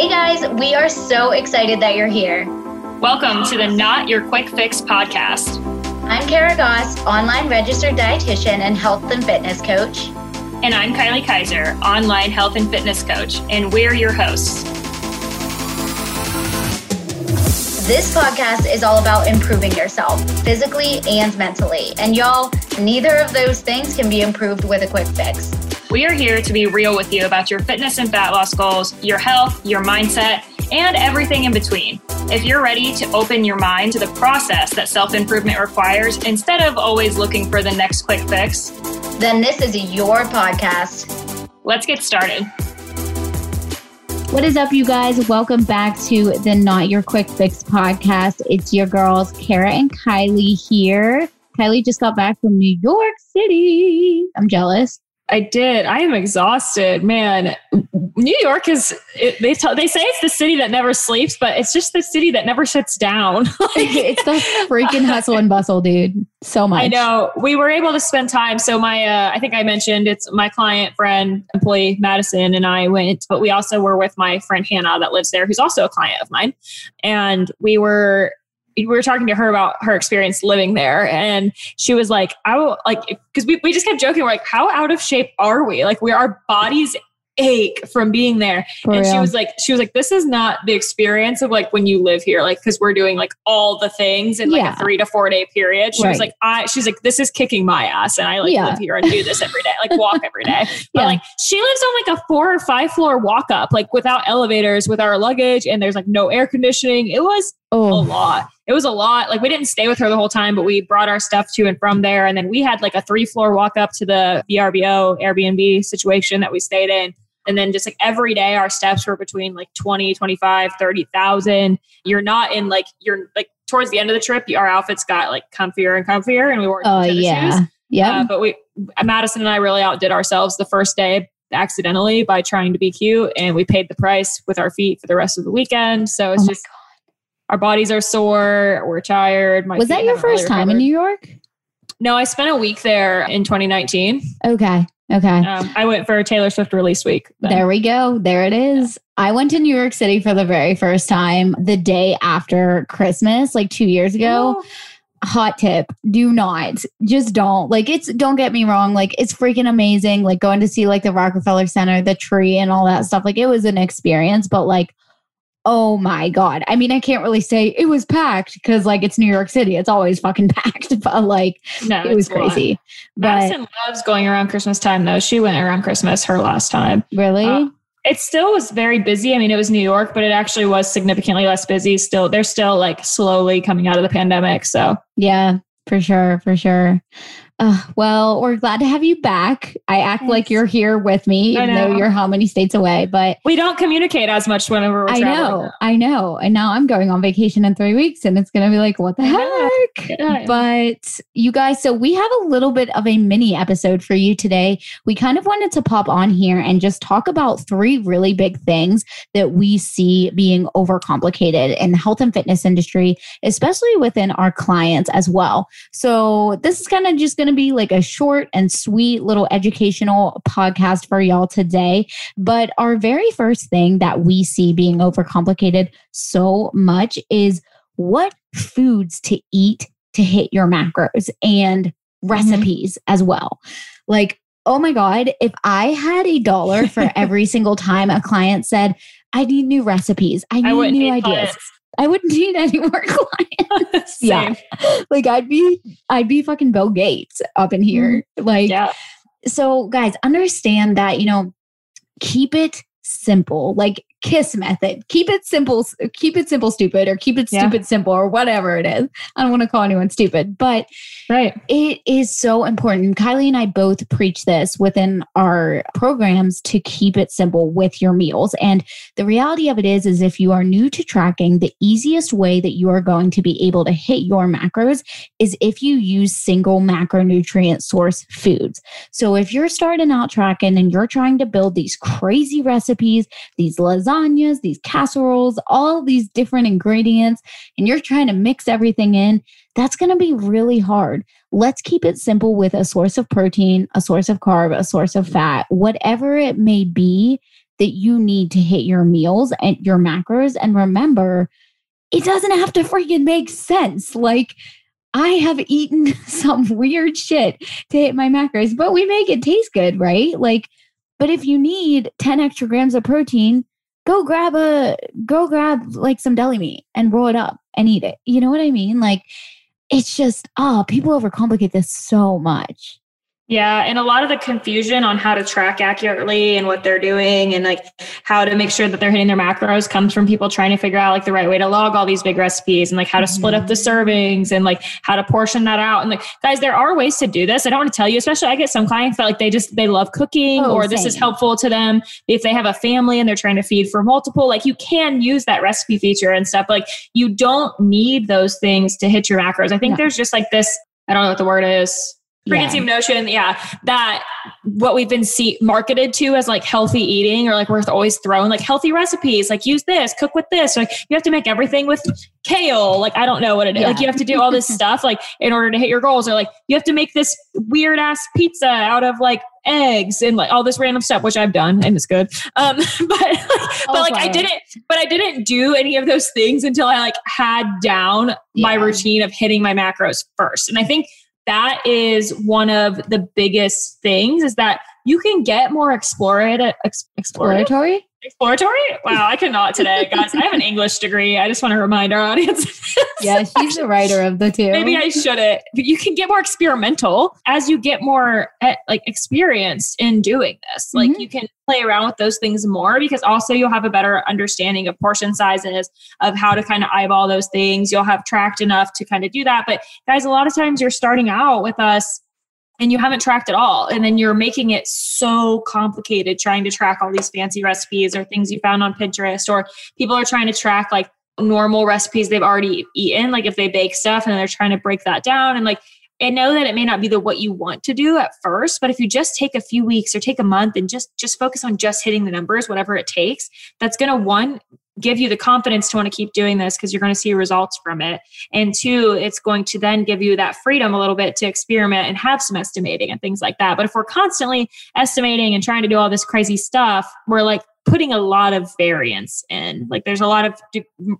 Hey guys, we are so excited that you're here. Welcome to the Not Your Quick Fix podcast. I'm Kara Goss, online registered dietitian and health and fitness coach. And I'm Kylie Kaiser, online health and fitness coach, and we're your hosts. This podcast is all about improving yourself physically and mentally. And y'all, neither of those things can be improved with a quick fix. We are here to be real with you about your fitness and fat loss goals, your health, your mindset, and everything in between. If you're ready to open your mind to the process that self improvement requires instead of always looking for the next quick fix, then this is your podcast. Let's get started. What is up, you guys? Welcome back to the Not Your Quick Fix podcast. It's your girls, Kara and Kylie here. Kylie just got back from New York City. I'm jealous. I did. I am exhausted, man. New York is it, they t- they say it's the city that never sleeps, but it's just the city that never shuts down. it's the freaking hustle and bustle, dude. So much. I know. We were able to spend time. So my uh, I think I mentioned it's my client, friend, employee Madison and I went, but we also were with my friend Hannah that lives there, who's also a client of mine, and we were we were talking to her about her experience living there and she was like i will like because we, we just kept joking we're like how out of shape are we like we our bodies ache from being there For and real. she was like she was like this is not the experience of like when you live here like because we're doing like all the things in like yeah. a three to four day period she right. was like i she's like this is kicking my ass and i like yeah. live here and do this every day like walk every day but yeah. like she lives on like a four or five floor walk up like without elevators with our luggage and there's like no air conditioning it was oh. a lot it was a lot. Like we didn't stay with her the whole time, but we brought our stuff to and from there. And then we had like a three floor walk up to the VRBO Airbnb situation that we stayed in. And then just like every day, our steps were between like 20, 25, 30,000. You're not in like, you're like towards the end of the trip, our outfits got like comfier and comfier and we wore Oh, yeah. Shoes. Yeah. Uh, but we, Madison and I really outdid ourselves the first day accidentally by trying to be cute and we paid the price with our feet for the rest of the weekend. So it's oh just, our bodies are sore, we're tired. was that your first really time in New York? No, I spent a week there in 2019. Okay. Okay. Um, I went for a Taylor Swift release week. Then. There we go. There it is. Yeah. I went to New York City for the very first time the day after Christmas, like two years ago. Oh. Hot tip do not, just don't. Like, it's, don't get me wrong. Like, it's freaking amazing. Like, going to see like the Rockefeller Center, the tree, and all that stuff. Like, it was an experience, but like, oh my god. I mean i can't really say it was packed because like it's new york city. It's always fucking packed but like no, it was crazy. But Madison loves going around christmas time though. She went around christmas her last time. Really? Uh, it still was very busy. I mean it was new york but it actually was significantly less busy still. They're still like slowly coming out of the pandemic so. Yeah for sure for sure uh, well, we're glad to have you back. I act like you're here with me, even though you're how many states away. But we don't communicate as much whenever we're I know, I know. And now I'm going on vacation in three weeks, and it's going to be like, what the heck? Yeah. But you guys, so we have a little bit of a mini episode for you today. We kind of wanted to pop on here and just talk about three really big things that we see being overcomplicated in the health and fitness industry, especially within our clients as well. So this is kind of just going to to be like a short and sweet little educational podcast for y'all today. But our very first thing that we see being overcomplicated so much is what foods to eat to hit your macros and mm-hmm. recipes mm-hmm. as well. Like, oh my God, if I had a dollar for every single time a client said, I need new recipes, I need I new ideas. Clients. I wouldn't need any more clients. yeah. Like I'd be I'd be fucking Bill Gates up in here. Mm-hmm. Like yeah. so guys, understand that, you know, keep it simple. Like kiss method. Keep it simple, keep it simple, stupid, or keep it stupid, yeah. simple, or whatever it is. I don't want to call anyone stupid, but right. it is so important. Kylie and I both preach this within our programs to keep it simple with your meals. And the reality of it is, is if you are new to tracking, the easiest way that you are going to be able to hit your macros is if you use single macronutrient source foods. So if you're starting out tracking and you're trying to build these crazy recipes, these lasagna lasagnas, these casseroles, all these different ingredients, and you're trying to mix everything in, that's going to be really hard. Let's keep it simple with a source of protein, a source of carb, a source of fat, whatever it may be. that you need to hit your meals and your macros. And remember, it doesn't have to freaking make sense. Like, I have eaten some weird shit to hit my macros, but we make it taste good, right? Like, but if you need 10 extra grams of protein, go grab a go grab like some deli meat and roll it up and eat it. You know what I mean? Like it's just oh, people overcomplicate this so much. Yeah, and a lot of the confusion on how to track accurately and what they're doing and like how to make sure that they're hitting their macros comes from people trying to figure out like the right way to log all these big recipes and like how to split up the mm-hmm. servings and like how to portion that out. And like guys, there are ways to do this. I don't want to tell you, especially I get some clients that like they just they love cooking oh, or same. this is helpful to them if they have a family and they're trying to feed for multiple. Like you can use that recipe feature and stuff. Like you don't need those things to hit your macros. I think no. there's just like this, I don't know what the word is preconceived yeah. notion yeah that what we've been see marketed to as like healthy eating or like we're always throwing like healthy recipes like use this cook with this like you have to make everything with kale like i don't know what it is yeah. like you have to do all this stuff like in order to hit your goals or like you have to make this weird ass pizza out of like eggs and like all this random stuff which i've done and it's good um but like, but like i didn't but i didn't do any of those things until i like had down yeah. my routine of hitting my macros first and i think that is one of the biggest things is that you can get more exploratory exploratory? Wow i cannot today. Guys i have an english degree. I just want to remind our audience yeah she's the writer of the two. Maybe i shouldn't. But you can get more experimental as you get more eh, like experienced in doing this. Like mm-hmm. you can play around with those things more because also you'll have a better understanding of portion sizes of how to kind of eyeball those things. You'll have tracked enough to kind of do that. But guys a lot of times you're starting out with us and you haven't tracked at all. And then you're making it so complicated trying to track all these fancy recipes or things you found on Pinterest, or people are trying to track like normal recipes they've already eaten, like if they bake stuff and they're trying to break that down. And like, I know that it may not be the what you want to do at first, but if you just take a few weeks or take a month and just just focus on just hitting the numbers, whatever it takes, that's to one give you the confidence to want to keep doing this because you're going to see results from it. And two, it's going to then give you that freedom a little bit to experiment and have some estimating and things like that. But if we're constantly estimating and trying to do all this crazy stuff, we're like putting a lot of variance in. Like there's a lot of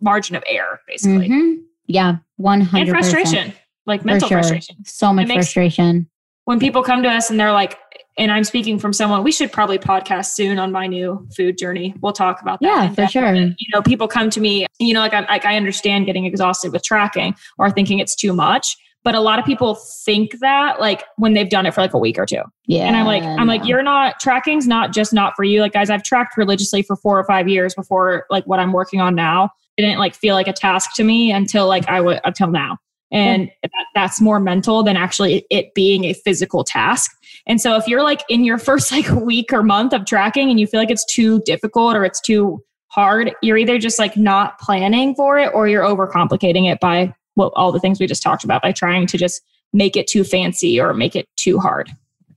margin of error, basically. Mm-hmm. Yeah, 100 And frustration, like mental sure. frustration. So much frustration. When people come to us and they're like, and I'm speaking from someone. We should probably podcast soon on my new food journey. We'll talk about that. Yeah, for sure. You know, people come to me. You know, like I, like I understand getting exhausted with tracking or thinking it's too much, but a lot of people think that like when they've done it for like a week or two. Yeah. And I'm like, I'm like, you're not tracking's not just not for you. Like, guys, I've tracked religiously for four or five years before like what I'm working on now. It didn't like feel like a task to me until like I would until now and yeah. that, that's more mental than actually it being a physical task and so if you're like in your first like week or month of tracking and you feel like it's too difficult or it's too hard you're either just like not planning for it or you're overcomplicating it by what all the things we just talked about by trying to just make it too fancy or make it too hard.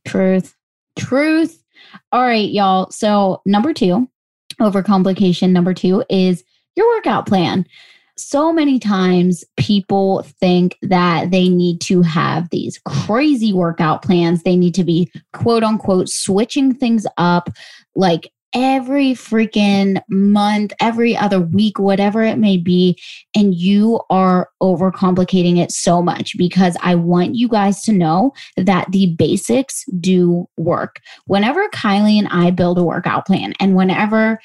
Truth. Truth. All right y'all. So number two overcomplication number two is your workout plan so many times people think that they need to have these crazy workout plans. They need to be quote unquote switching things up like every freaking month, every other week, whatever it may be. And you are overcomplicating it so much because I want you guys to know that the basics do work. Whenever Kylie and I build a workout plan, and whenever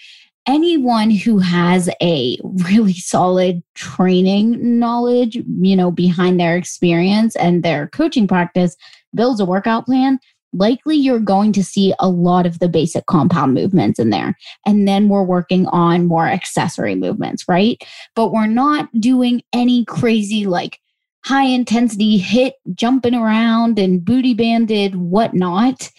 anyone who has a really solid training knowledge, you know, behind their experience and their coaching practice builds a workout plan, likely you're going to see a lot of the basic compound movements in there. And then we're working on more accessory movements, right? But we're not doing any crazy like high intensity HIIT jumping around and booty banded whatnot.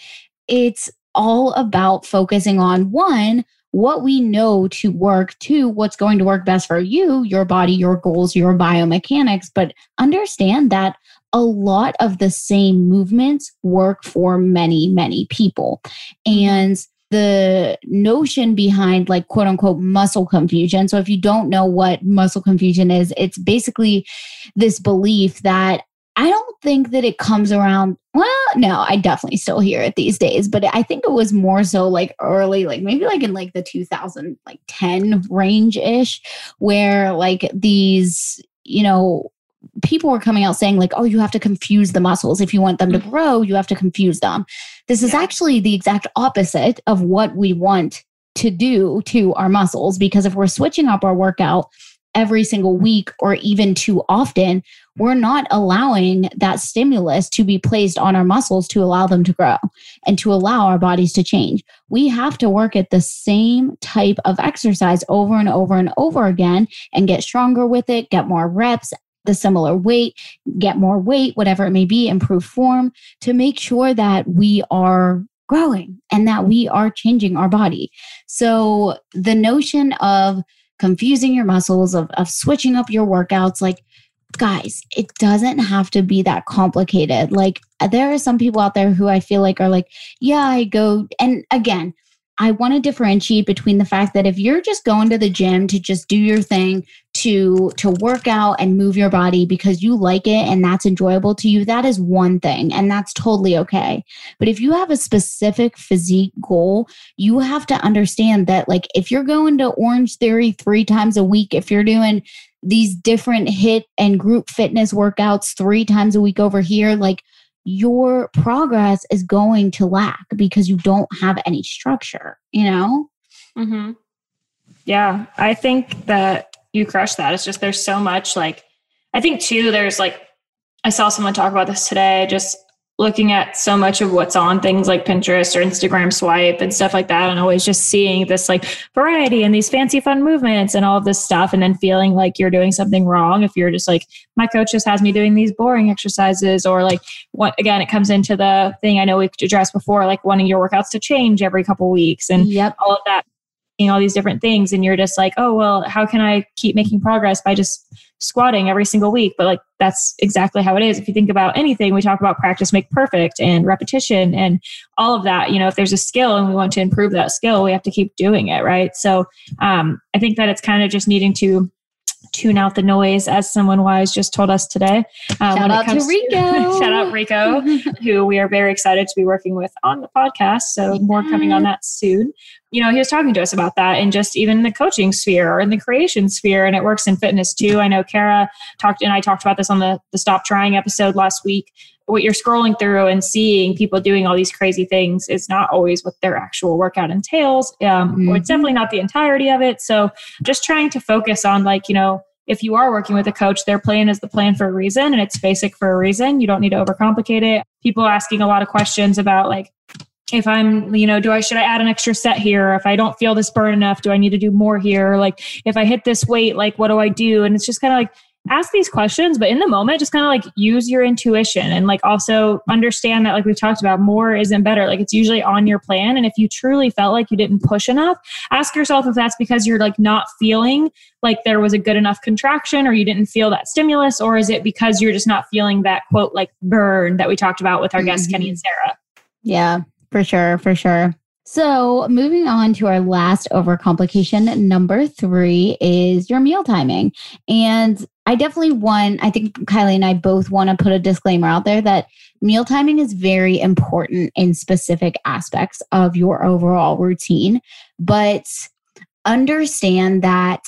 It's all about focusing on one, what we know to work to what's going to work best for you, your body, your goals, your biomechanics. But understand that a lot of the same movements work for many, many people. And the notion behind like quote unquote muscle confusion. So if you don't know what muscle confusion is, it's basically this belief that I don't think that it comes around. Well, no, I definitely still hear it these days, but I think it was more so like early, like maybe like in like the 2000 like 10 range ish, where like these, you know, people were coming out saying like, oh, you have to confuse the muscles if you want them to mm-hmm. grow, you have to confuse them. This is yeah. actually the exact opposite of what we want to do to our muscles because if we're switching up our workout every single week or even too often, we're not allowing that stimulus to be placed on our muscles to allow them to grow and to allow our bodies to change. We have to work at the same type of exercise over and over and over again and get stronger with it, get more reps, the similar weight, get more weight, whatever it may be, improve form to make sure that we are growing and that we are changing our body. So the notion of confusing your muscles, of, of switching up your workouts, like, guys, it doesn't have to be that complicated. Like, there are some people out there who I feel like are like, yeah, I go, and again, I want to differentiate between the fact that if you're just going to the gym to just do your thing, to to work out and move your body because you like it and that's enjoyable to you, that is one thing and that's totally okay. But if you have a specific physique goal, you have to understand that like if you're going to Orange Theory 3 times a week, if you're doing these different HIIT and group fitness workouts 3 times a week over here, like your progress is going to lack because you don't have any structure, you know? Mm-hmm. Yeah, I think that you crush that. It's just there's so much like, I think too, there's like, I saw someone talk about this today, just looking at so much of what's on things like Pinterest or Instagram swipe and stuff like that, and always just seeing this like variety and these fancy fun movements and all of this stuff, and then feeling like you're doing something wrong if you're just like, my coach just has me doing these boring exercises, or like what again, it comes into the thing I know we've addressed before, like wanting your workouts to change every couple weeks and yep. all of that all these different things and you're just like oh well how can i keep making progress by just squatting every single week but like that's exactly how it is if you think about anything we talk about practice make perfect and repetition and all of that you know if there's a skill and we want to improve that skill we have to keep doing it right so um, i think that it's kind of just needing to tune out the noise, as someone wise just told us today. Uh, shout out to Rico. shout out Rico, who we are very excited to be working with on the podcast. So more coming on that soon. You know, he was talking to us about that and just even in the coaching sphere or in the creation sphere, and it works in fitness too. I know Kara talked and I talked about this on the the Stop Trying episode last week what you're scrolling through and seeing people doing all these crazy things is not always what their actual workout entails. Um, mm-hmm. Or it's definitely not the entirety of it. So just trying to focus on like, you know, if you are working with a coach, their plan is the plan for a reason and it's basic for a reason. You don't need to overcomplicate it. People asking a lot of questions about like, if I'm, you know, do I should I add an extra set here? If I don't feel this burn enough, do I need to do more here? Like if I hit this weight, like what do I do? And it's just kind of like ask these questions, but in the moment, just kind of like use your intuition and like also understand that, like we've talked about, more isn't better. Like it's usually on your plan. And if you truly felt like you didn't push enough, ask yourself if that's because you're like not feeling like there was a good enough contraction or you didn't feel that stimulus, or is it because you're just not feeling that quote like burn that we talked about with our mm-hmm. guests, Kenny and Sarah? Yeah, for sure, for sure. So, moving on to our last overcomplication, number three is your meal timing. And I definitely want, I think Kylie and I both want to put a disclaimer out there that meal timing is very important in specific aspects of your overall routine. But understand that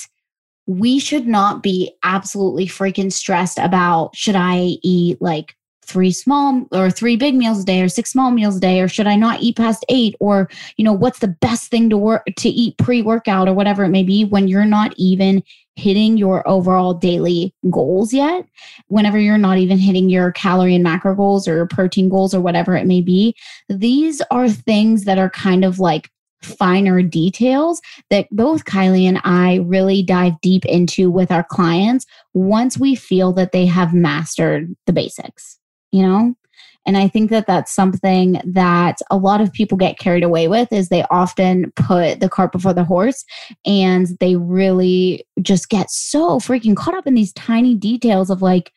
we should not be absolutely freaking stressed about should I eat like three small or three big meals a day or six small meals a day or should i not eat past eight? Or you know what's the best thing to work to eat pre-workout or whatever it may be when you're not even hitting your overall daily goals yet? Whenever you're not even hitting your calorie and macro goals or protein goals or whatever it may be these are things that are kind of like finer details that both Kylie and I really dive deep into with our clients once we feel that they have mastered the basics you know? And I think that that's something that a lot of people get carried away with is they often put the cart before the horse and they really just get so freaking caught up in these tiny details of like,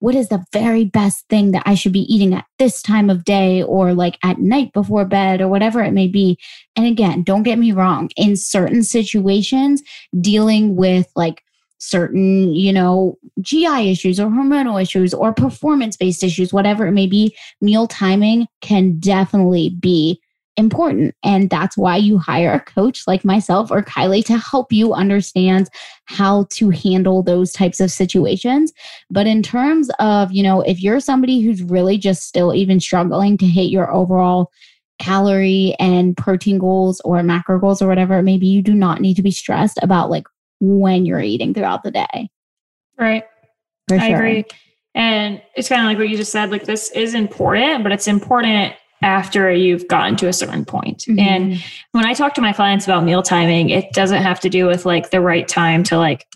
what is the very best thing that I should be eating at this time of day or like at night before bed or whatever it may be. And again, don't get me wrong, in certain situations, dealing with like certain, you know, GI issues or hormonal issues or performance based issues, whatever it may be, meal timing can definitely be important. And that's why you hire a coach like myself or Kylie to help you understand how to handle those types of situations. But in terms of, you know, if you're somebody who's really just still even struggling to hit your overall calorie and protein goals or macro goals or whatever, maybe you do not need to be stressed about like when you're eating throughout the day. Right. For I agree. And it's kind of like what you just said, like this is important, but it's important after you've gotten to a certain point. Mm-hmm. And when I talk to my clients about meal timing, it doesn't have to do with like the right time to like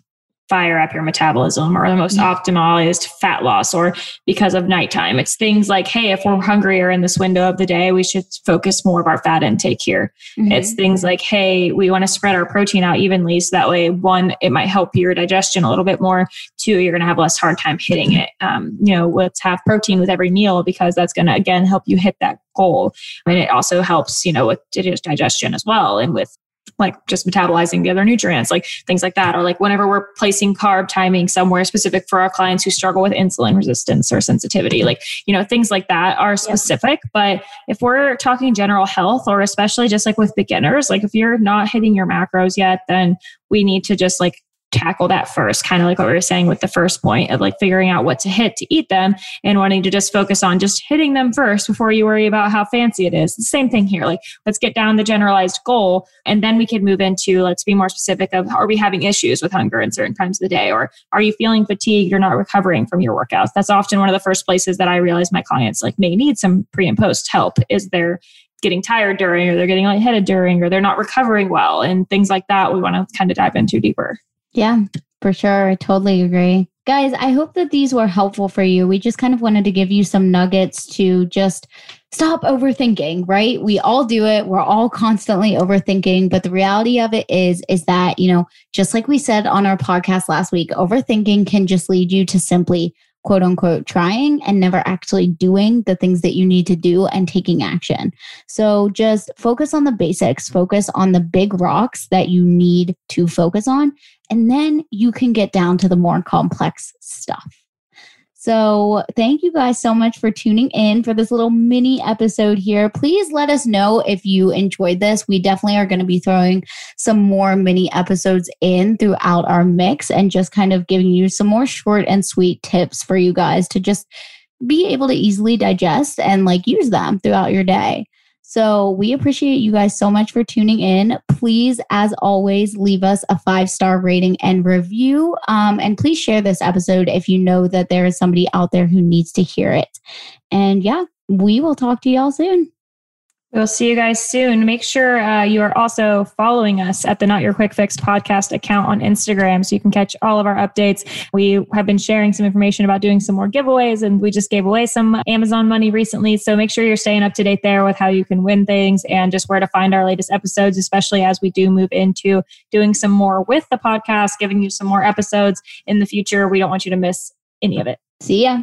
fire up your metabolism or the most yeah. optimized fat loss or because of nighttime. It's things like, hey, if we're hungrier in this window of the day, we should focus more of our fat intake here. Mm-hmm. It's things like, hey, we want to spread our protein out evenly. So that way, one, it might help your digestion a little bit more. Two, you're going to have less hard time hitting it. Um, you know, let's have protein with every meal because that's going to, again, help you hit that goal. And it also helps, you know, with digestion as well and with like just metabolizing the other nutrients, like things like that. Or like whenever we're placing carb timing somewhere specific for our clients who struggle with insulin resistance or sensitivity, like, you know, things like that are specific. Yeah. But if we're talking general health or especially just like with beginners, like if you're not hitting your macros yet, then we need to just like tackle that first, kind of like what we were saying with the first point of like figuring out what to hit to eat them and wanting to just focus on just hitting them first before you worry about how fancy it is. The same thing here. Like, let's get down the generalized goal and then we can move into let's be more specific of are we having issues with hunger in certain times of the day or are you feeling fatigued or not recovering from your workouts? That's often one of the first places that I realize my clients like may need some pre and post help is they're getting tired during or they're getting lightheaded during or they're not recovering well and things like that we want to kind of dive into deeper. Yeah, for sure. I totally agree. Guys, I hope that these were helpful for you. We just kind of wanted to give you some nuggets to just stop overthinking, right? We all do it. We're all constantly overthinking, but the reality of it is is that, you know, just like we said on our podcast last week, overthinking can just lead you to simply quote unquote trying and never actually doing the things that you need to do and taking action. So just focus on the basics, focus on the big rocks that you need to focus on and then you can get down to the more complex stuff. So, thank you guys so much for tuning in for this little mini episode here. Please let us know if you enjoyed this. We definitely are going to be throwing some more mini episodes in throughout our mix and just kind of giving you some more short and sweet tips for you guys to just be able to easily digest and like use them throughout your day. So we appreciate you guys so much for tuning in. Please, as always, leave us a five star rating and review. Um, and please share this episode if you know that there is somebody out there who needs to hear it. And yeah, we will talk to y'all soon. We'll see you guys soon. Make sure uh, you are also following us at the Not Your Quick Fix podcast account on Instagram so you can catch all of our updates. We have been sharing some information about doing some more giveaways, and we just gave away some Amazon money recently. So make sure you're staying up to date there with how you can win things and just where to find our latest episodes, especially as we do move into doing some more with the podcast, giving you some more episodes in the future. We don't want you to miss any of it. See ya.